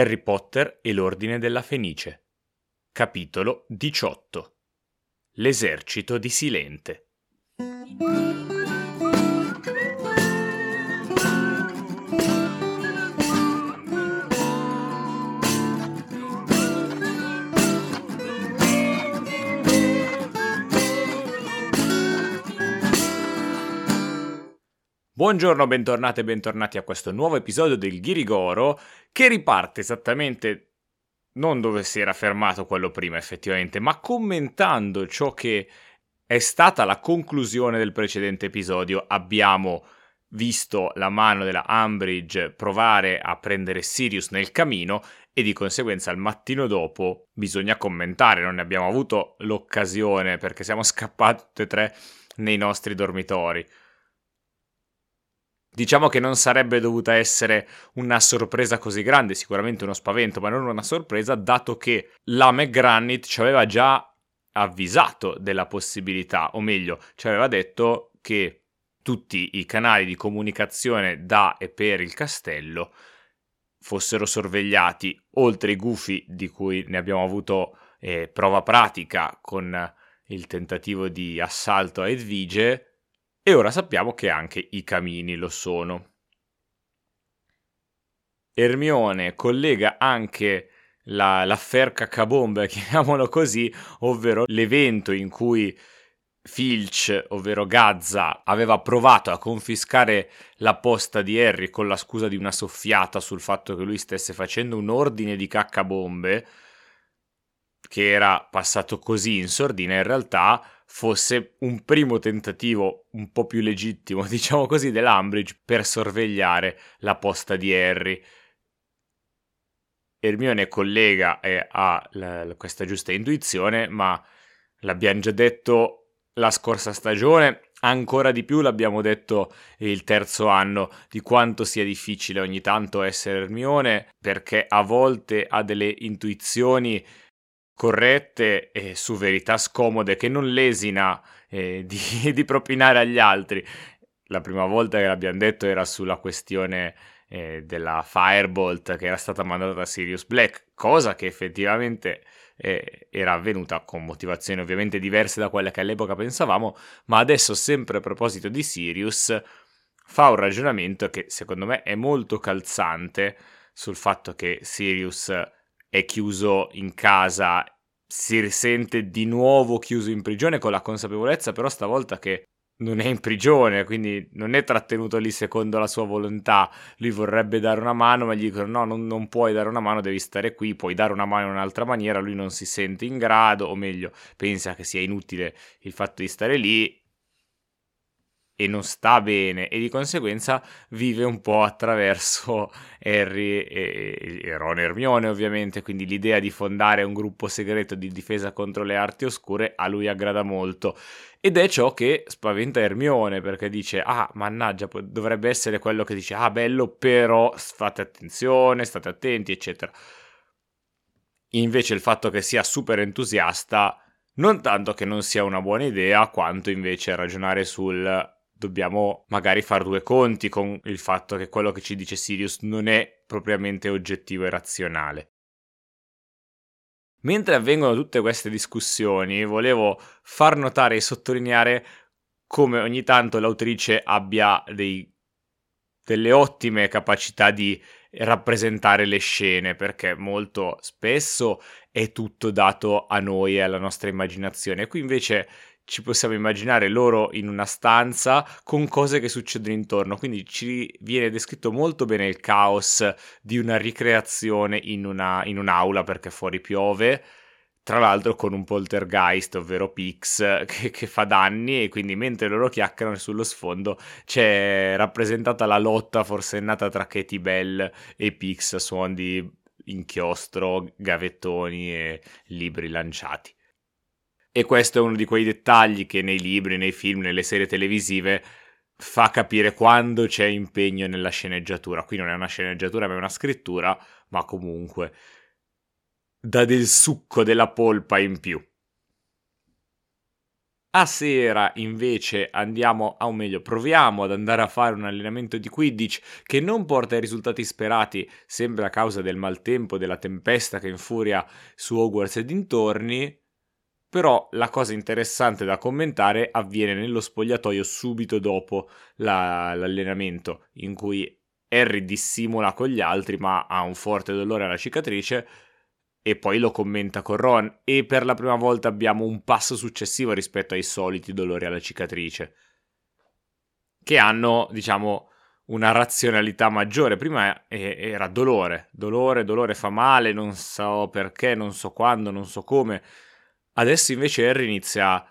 Harry Potter e l'Ordine della Fenice. Capitolo 18 L'esercito di Silente. Buongiorno, bentornate e bentornati a questo nuovo episodio del Ghirigoro che riparte esattamente non dove si era fermato quello prima effettivamente, ma commentando ciò che è stata la conclusione del precedente episodio. Abbiamo visto la mano della Umbridge provare a prendere Sirius nel camino e di conseguenza il mattino dopo bisogna commentare, non ne abbiamo avuto l'occasione perché siamo scappati tutti e tre nei nostri dormitori. Diciamo che non sarebbe dovuta essere una sorpresa così grande, sicuramente uno spavento, ma non una sorpresa, dato che la McGranit ci aveva già avvisato della possibilità, o meglio, ci aveva detto che tutti i canali di comunicazione da e per il castello fossero sorvegliati, oltre i gufi di cui ne abbiamo avuto eh, prova pratica con il tentativo di assalto a Edvige, e ora sappiamo che anche i camini lo sono. Ermione collega anche la, l'affair cacabombe, chiamiamolo così, ovvero l'evento in cui Filch, ovvero Gazza, aveva provato a confiscare la posta di Harry con la scusa di una soffiata sul fatto che lui stesse facendo un ordine di caccabombe, che era passato così in sordina, in realtà fosse un primo tentativo un po' più legittimo, diciamo così, dell'Ambridge per sorvegliare la posta di Harry. Hermione collega e ha la, questa giusta intuizione, ma l'abbiamo già detto la scorsa stagione, ancora di più l'abbiamo detto il terzo anno, di quanto sia difficile ogni tanto essere Hermione, perché a volte ha delle intuizioni corrette e su verità scomode che non lesina eh, di, di, propinare agli altri. La prima volta che l'abbiamo detto era sulla questione eh, della Firebolt che era stata mandata da Sirius Black, cosa che effettivamente eh, era avvenuta con motivazioni ovviamente diverse da quelle che all'epoca pensavamo, ma adesso sempre a proposito di Sirius fa un ragionamento che secondo me è molto calzante sul fatto che Sirius è chiuso in casa, si risente di nuovo chiuso in prigione con la consapevolezza però stavolta che non è in prigione, quindi non è trattenuto lì secondo la sua volontà. Lui vorrebbe dare una mano, ma gli dicono: No, non, non, puoi dare una mano, devi stare qui. Puoi dare una mano in un'altra maniera. Lui non si sente in grado, o meglio, pensa che sia inutile il fatto di stare lì e non sta bene e di conseguenza vive un po' attraverso Harry e, e Ron e Hermione ovviamente, quindi l'idea di fondare un gruppo segreto di difesa contro le arti oscure a lui aggrada molto ed è ciò che spaventa Hermione perché dice ah mannaggia dovrebbe essere quello che dice ah bello però fate attenzione, state attenti eccetera. Invece il fatto che sia super entusiasta non tanto che non sia una buona idea, quanto invece ragionare sul dobbiamo magari fare due conti con il fatto che quello che ci dice Sirius non è propriamente oggettivo e razionale. Mentre avvengono tutte queste discussioni, volevo far notare e sottolineare come ogni tanto l'autrice abbia dei, delle ottime capacità di rappresentare le scene, perché molto spesso è tutto dato a noi e alla nostra immaginazione. Qui invece ci possiamo immaginare loro in una stanza con cose che succedono intorno, quindi ci viene descritto molto bene il caos di una ricreazione in, una, in un'aula perché fuori piove, tra l'altro con un poltergeist, ovvero Pix, che, che, fa danni e quindi mentre loro chiacchierano sullo sfondo c'è rappresentata la lotta forsennata tra Katie Bell e Pix, suon di inchiostro, gavettoni e libri lanciati. E questo è uno di quei dettagli che nei libri, nei film, nelle serie televisive fa capire quando c'è impegno nella sceneggiatura. Qui non è una sceneggiatura, ma è una scrittura, ma comunque dà del succo, della polpa in più. A sera invece andiamo, o meglio, proviamo ad andare a fare un allenamento di Quidditch che non porta ai risultati sperati, sempre a causa del maltempo, della tempesta che infuria su Hogwarts e dintorni. Però la cosa interessante da commentare avviene nello spogliatoio subito dopo la, l'allenamento, in cui Harry dissimula con gli altri ma ha un forte dolore alla cicatrice e poi lo commenta con Ron. E per la prima volta abbiamo un passo successivo rispetto ai soliti dolori alla cicatrice che hanno diciamo una razionalità maggiore. Prima era dolore dolore dolore fa male non so perché non so quando non so come adesso invece Harry inizia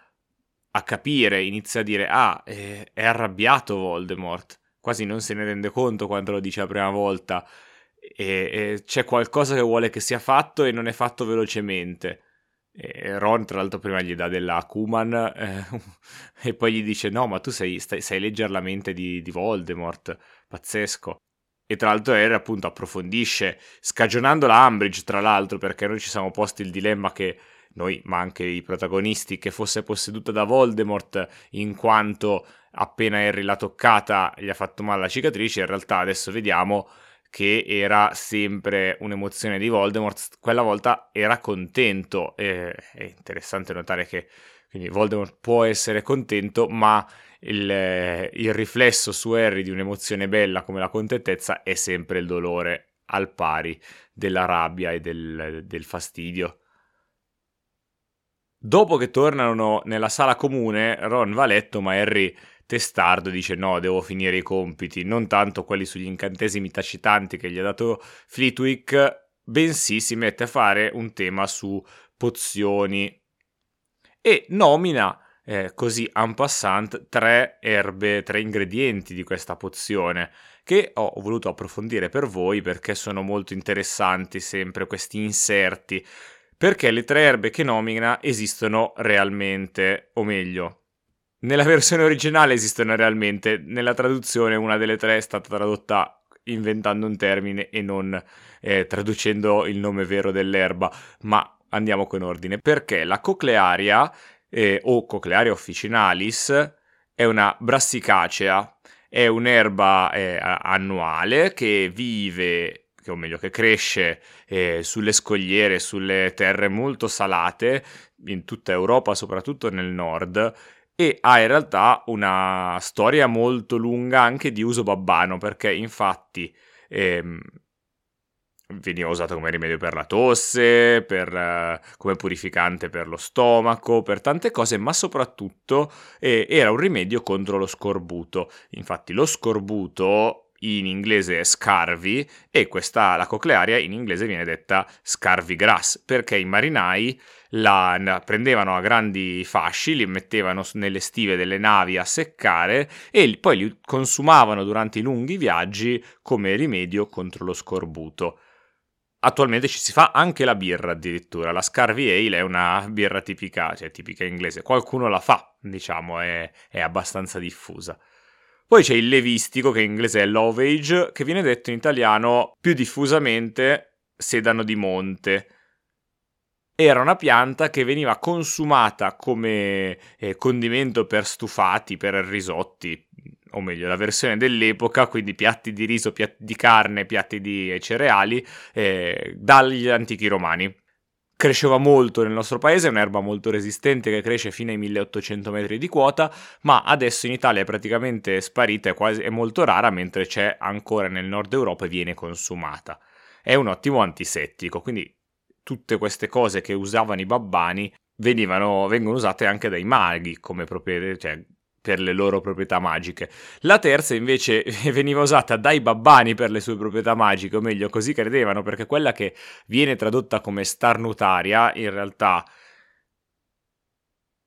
a capire inizia a dire ah è, è arrabbiato Voldemort quasi non se ne rende conto quando lo dice la prima volta e, e c'è qualcosa che vuole che sia fatto e non è fatto velocemente. Ron, tra l'altro, prima gli dà della Kuman eh, e poi gli dice: No, ma tu sai, stai, sai leggere la mente di, di, Voldemort. Pazzesco. E tra l'altro, Harry appunto approfondisce, scagionando la Umbridge, tra l'altro, perché noi ci siamo posti il dilemma che noi, ma anche i protagonisti, che fosse posseduta da Voldemort, in quanto appena Harry l'ha toccata gli ha fatto male la cicatrice. In realtà, adesso vediamo che era sempre un'emozione di Voldemort, quella volta era contento. E, è interessante notare che quindi Voldemort può essere contento, ma il, il riflesso su Harry di un'emozione bella come la contentezza è sempre il dolore al pari della rabbia e del, del fastidio. Dopo che tornano nella sala comune, Ron va a letto, ma Harry testardo dice no, devo finire i compiti, non tanto quelli sugli incantesimi tacitanti che gli ha dato Fleetwick, bensì si mette a fare un tema su pozioni. E nomina eh, così en passant tre erbe, tre ingredienti di questa pozione che ho voluto approfondire per voi perché sono molto interessanti sempre questi inserti perché le tre erbe che nomina esistono realmente, o meglio, nella versione originale esistono realmente, nella traduzione una delle tre è stata tradotta inventando un termine e non eh, traducendo il nome vero dell'erba, ma andiamo con ordine. Perché la coclearia eh, o coclearia officinalis è una brassicacea, è un'erba eh, annuale che vive o meglio che cresce eh, sulle scogliere, sulle terre molto salate in tutta Europa, soprattutto nel nord, e ha in realtà una storia molto lunga anche di uso babbano perché infatti ehm, veniva usato come rimedio per la tosse, per, uh, come purificante per lo stomaco, per tante cose, ma soprattutto eh, era un rimedio contro lo scorbuto. Infatti lo scorbuto in inglese scarvi e questa, la coclearia in inglese viene detta scarvi grass perché i marinai la prendevano a grandi fasci, li mettevano nelle stive delle navi a seccare e poi li consumavano durante i lunghi viaggi come rimedio contro lo scorbuto. Attualmente ci si fa anche la birra addirittura, la Scarvi Ale è una birra tipica, cioè tipica inglese, qualcuno la fa, diciamo, è, è abbastanza diffusa. Poi c'è il levistico, che in inglese è lovage, che viene detto in italiano più diffusamente sedano di monte era una pianta che veniva consumata come eh, condimento per stufati, per risotti, o meglio, la versione dell'epoca, quindi piatti di riso, piatti di carne, piatti di cereali, eh, dagli antichi romani. Cresceva molto nel nostro paese, è un'erba molto resistente che cresce fino ai 1800 metri di quota, ma adesso in Italia è praticamente sparita, è, quasi, è molto rara, mentre c'è ancora nel nord Europa e viene consumata. È un ottimo antisettico, quindi tutte queste cose che usavano i babbani venivano, vengono usate anche dai maghi come proprietà, cioè per le loro proprietà magiche. La terza invece veniva usata dai babbani per le sue proprietà magiche, o meglio così credevano, perché quella che viene tradotta come starnutaria in realtà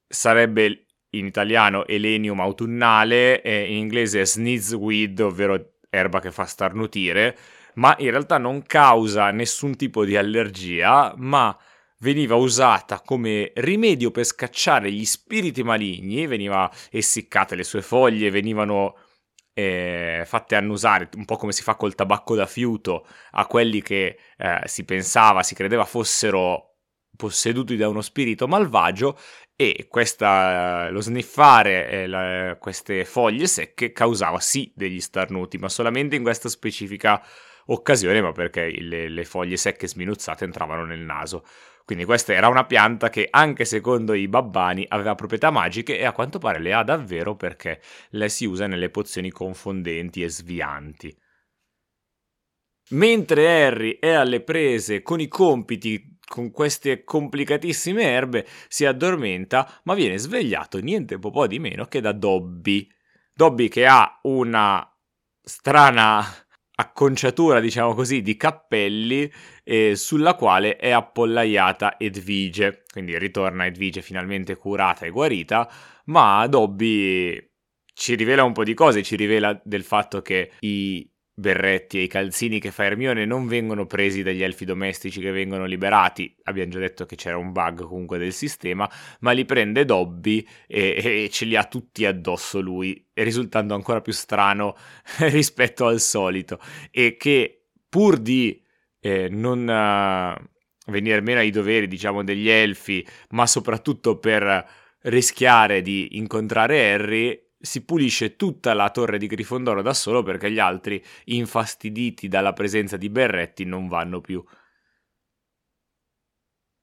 sarebbe in italiano elenium autunnale, e in inglese sneezeweed, ovvero erba che fa starnutire, ma in realtà non causa nessun tipo di allergia, ma veniva usata come rimedio per scacciare gli spiriti maligni, veniva essiccate le sue foglie, venivano eh, fatte annusare, un po' come si fa col tabacco da fiuto, a quelli che eh, si pensava, si credeva fossero posseduti da uno spirito malvagio e questa, lo sniffare eh, la, queste foglie secche causava sì degli starnuti, ma solamente in questa specifica occasione, ma perché le, le foglie secche sminuzzate entravano nel naso. Quindi questa era una pianta che anche secondo i babbani aveva proprietà magiche e a quanto pare le ha davvero perché le si usa nelle pozioni confondenti e svianti. Mentre Harry è alle prese con i compiti con queste complicatissime erbe, si addormenta, ma viene svegliato niente po' di meno che da Dobby. Dobby che ha una strana acconciatura, diciamo così, di cappelli eh, sulla quale è appollaiata Edvige. Quindi ritorna Edvige finalmente curata e guarita, ma Dobby ci rivela un po' di cose, ci rivela del fatto che i berretti e i calzini che fa Hermione non vengono presi dagli elfi domestici che vengono liberati, abbiamo già detto che c'era un bug comunque del sistema, ma li prende Dobby e, e ce li ha tutti addosso lui, risultando ancora più strano rispetto al solito, e che pur di eh, non uh, venire meno ai doveri, diciamo, degli elfi, ma soprattutto per rischiare di incontrare Harry, si pulisce tutta la torre di Grifondoro da solo perché gli altri, infastiditi dalla presenza di Berretti, non vanno più.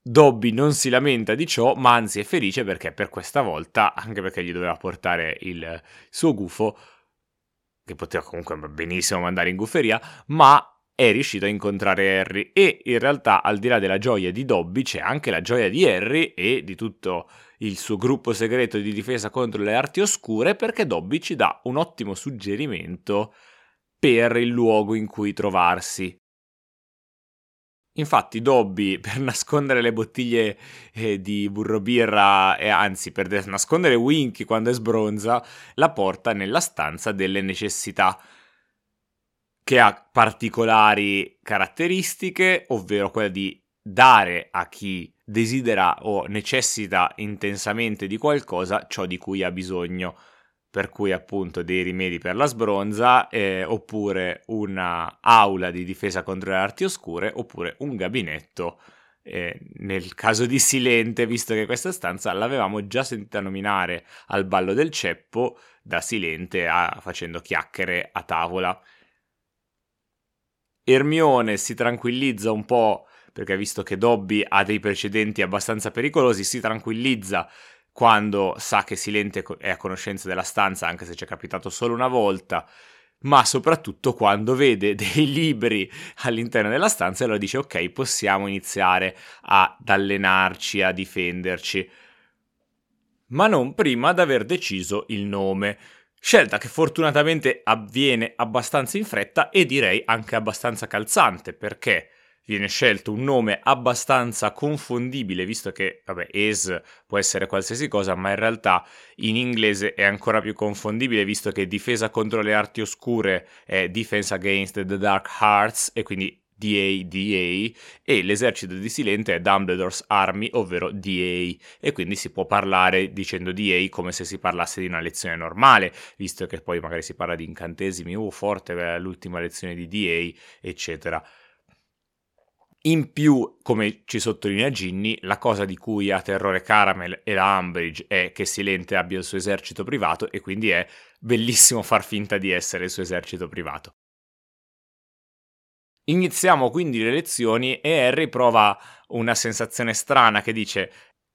Dobby non si lamenta di ciò, ma anzi è felice perché per questa volta, anche perché gli doveva portare il suo gufo, che poteva comunque benissimo mandare in gufferia, ma è riuscito a incontrare Harry e in realtà al di là della gioia di Dobby c'è anche la gioia di Harry e di tutto il suo gruppo segreto di difesa contro le arti oscure perché Dobby ci dà un ottimo suggerimento per il luogo in cui trovarsi. Infatti Dobby per nascondere le bottiglie eh, di burro birra e anzi per nascondere Winky quando è sbronza la porta nella stanza delle necessità che ha particolari caratteristiche, ovvero quella di dare a chi desidera o necessita intensamente di qualcosa ciò di cui ha bisogno, per cui appunto dei rimedi per la sbronza, eh, oppure una aula di difesa contro le arti oscure, oppure un gabinetto. Eh, nel caso di Silente, visto che questa stanza l'avevamo già sentita nominare al ballo del ceppo da Silente a, facendo chiacchiere a tavola. Ermione si tranquillizza un po' perché visto che Dobby ha dei precedenti abbastanza pericolosi, si tranquillizza quando sa che Silente è a conoscenza della stanza, anche se ci è capitato solo una volta, ma soprattutto quando vede dei libri all'interno della stanza e allora dice ok, possiamo iniziare ad allenarci, a difenderci. Ma non prima di aver deciso il nome. Scelta che fortunatamente avviene abbastanza in fretta e direi anche abbastanza calzante, perché viene scelto un nome abbastanza confondibile, visto che, vabbè, Ace può essere qualsiasi cosa, ma in realtà in inglese è ancora più confondibile, visto che difesa contro le arti oscure è Defense Against the Dark Hearts, e quindi DA, DA, e l'esercito di Silente è Dumbledore's Army, ovvero DA, e quindi si può parlare dicendo DA come se si parlasse di una lezione normale, visto che poi magari si parla di incantesimi, uh, forte eh, l'ultima lezione di DA, eccetera. In più, come ci sottolinea Ginny, la cosa di cui ha terrore Caramel e la Umbridge è che Silente abbia il suo esercito privato e quindi è bellissimo far finta di essere il suo esercito privato. Iniziamo quindi le lezioni e Harry prova una sensazione strana che dice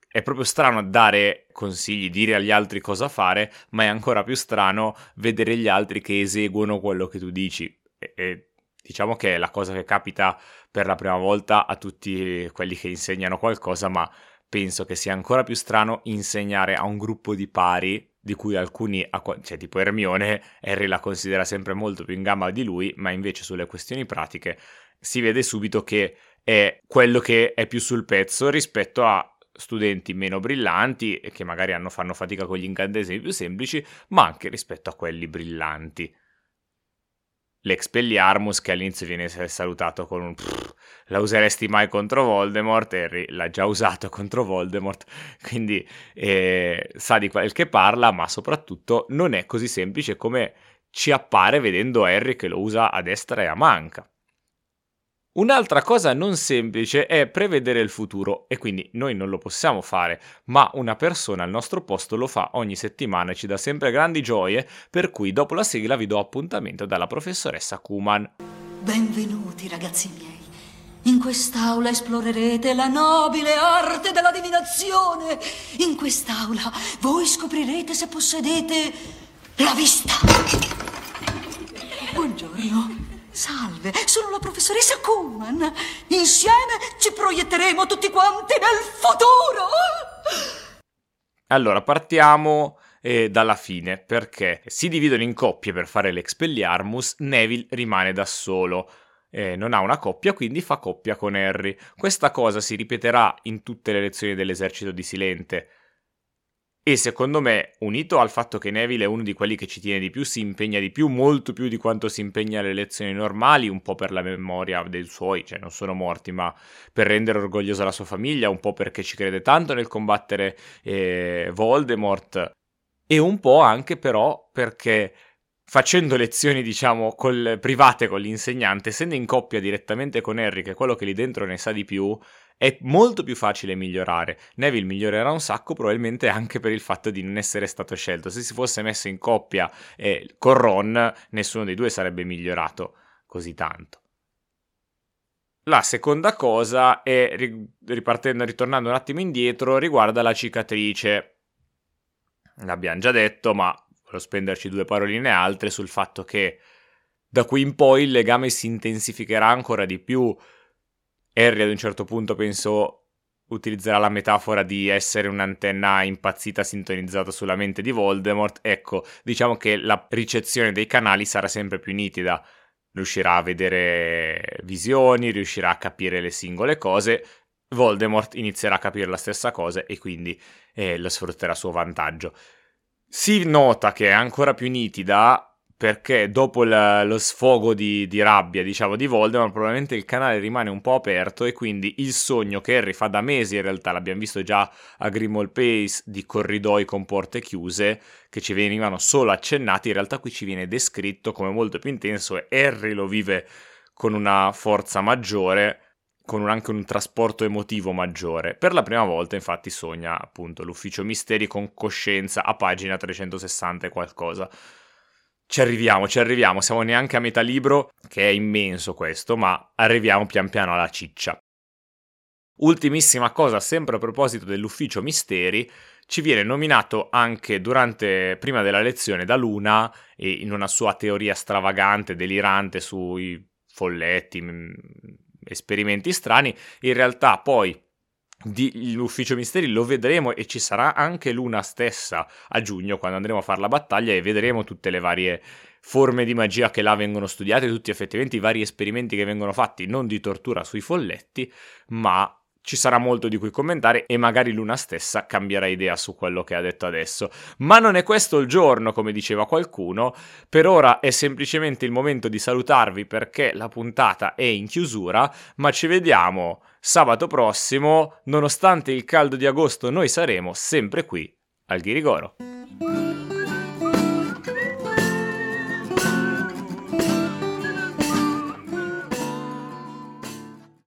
è proprio strano dare consigli, dire agli altri cosa fare, ma è ancora più strano vedere gli altri che eseguono quello che tu dici. E, e diciamo che è la cosa che capita per la prima volta a tutti quelli che insegnano qualcosa, ma penso che sia ancora più strano insegnare a un gruppo di pari di cui alcuni, cioè tipo Hermione, Harry la considera sempre molto più in gamba di lui, ma invece sulle questioni pratiche si vede subito che è quello che è più sul pezzo rispetto a studenti meno brillanti che magari hanno, fanno fatica con gli incantesimi più semplici, ma anche rispetto a quelli brillanti l'Expelliarmus che all'inizio viene salutato con un la useresti mai contro Voldemort? Harry l'ha già usato contro Voldemort. Quindi eh, sa di quel che parla ma soprattutto non è così semplice come ci appare vedendo Harry che lo usa a destra e a manca Un'altra cosa non semplice è prevedere il futuro e quindi noi non lo possiamo fare, ma una persona al nostro posto lo fa ogni settimana e ci dà sempre grandi gioie, per cui dopo la sigla vi do appuntamento dalla professoressa Kuman. Benvenuti ragazzi miei. In quest'aula esplorerete la nobile arte della divinazione. In quest'aula voi scoprirete se possedete la vista. Buongiorno. Salve, sono la professoressa Kuhlman. Insieme ci proietteremo tutti quanti nel futuro. Allora, partiamo eh, dalla fine, perché si dividono in coppie per fare l'Expelliarmus, Neville rimane da solo. Eh, non ha una coppia, quindi fa coppia con Harry. Questa cosa si ripeterà in tutte le lezioni dell'esercito di Silente. E secondo me, unito al fatto che Neville è uno di quelli che ci tiene di più, si impegna di più, molto più di quanto si impegna alle lezioni normali, un po' per la memoria dei suoi, cioè non sono morti, ma per rendere orgogliosa la sua famiglia, un po' perché ci crede tanto nel combattere eh, Voldemort, e un po' anche però perché facendo lezioni, diciamo, col, private con l'insegnante, essendo in coppia direttamente con Harry, che è quello che lì dentro ne sa di più, è molto più facile migliorare. Neville migliorerà un sacco, probabilmente anche per il fatto di non essere stato scelto. Se si fosse messo in coppia eh, con Ron, nessuno dei due sarebbe migliorato così tanto. La seconda cosa è, ripartendo, ritornando un attimo indietro, riguarda la cicatrice. L'abbiamo già detto, ma voglio spenderci due paroline altre sul fatto che da qui in poi il legame si intensificherà ancora di più Harry ad un certo punto penso utilizzerà la metafora di essere un'antenna impazzita sintonizzata sulla mente di Voldemort. Ecco, diciamo che la ricezione dei canali sarà sempre più nitida. Riuscirà a vedere visioni, riuscirà a capire le singole cose. Voldemort inizierà a capire la stessa cosa e quindi eh, lo sfrutterà a suo vantaggio. Si nota che è ancora più nitida perché dopo la, lo sfogo di, di, rabbia, diciamo, di Voldemort, probabilmente il canale rimane un po' aperto e quindi il sogno che Harry fa da mesi, in realtà l'abbiamo visto già a Grimmauld Pace, di corridoi con porte chiuse, che ci venivano solo accennati, in realtà qui ci viene descritto come molto più intenso e Harry lo vive con una forza maggiore, con un, anche un trasporto emotivo maggiore. Per la prima volta, infatti, sogna appunto l'ufficio misteri con coscienza a pagina 360 e qualcosa. Ci arriviamo, ci arriviamo, siamo neanche a metà libro, che è immenso questo, ma arriviamo pian piano alla ciccia. Ultimissima cosa, sempre a proposito dell'ufficio misteri, ci viene nominato anche durante, prima della lezione da Luna, e in una sua teoria stravagante, delirante sui folletti, mm, esperimenti strani, in realtà poi l'ufficio misteri lo vedremo e ci sarà anche Luna stessa a giugno quando andremo a fare la battaglia e vedremo tutte le varie forme di magia che là vengono studiate, tutti effettivamente i vari esperimenti che vengono fatti, non di tortura sui folletti, ma ci sarà molto di cui commentare e magari Luna stessa cambierà idea su quello che ha detto adesso. Ma non è questo il giorno, come diceva qualcuno. Per ora è semplicemente il momento di salutarvi perché la puntata è in chiusura, ma ci vediamo sabato prossimo. Nonostante il caldo di agosto, noi saremo sempre qui al Ghirigoro.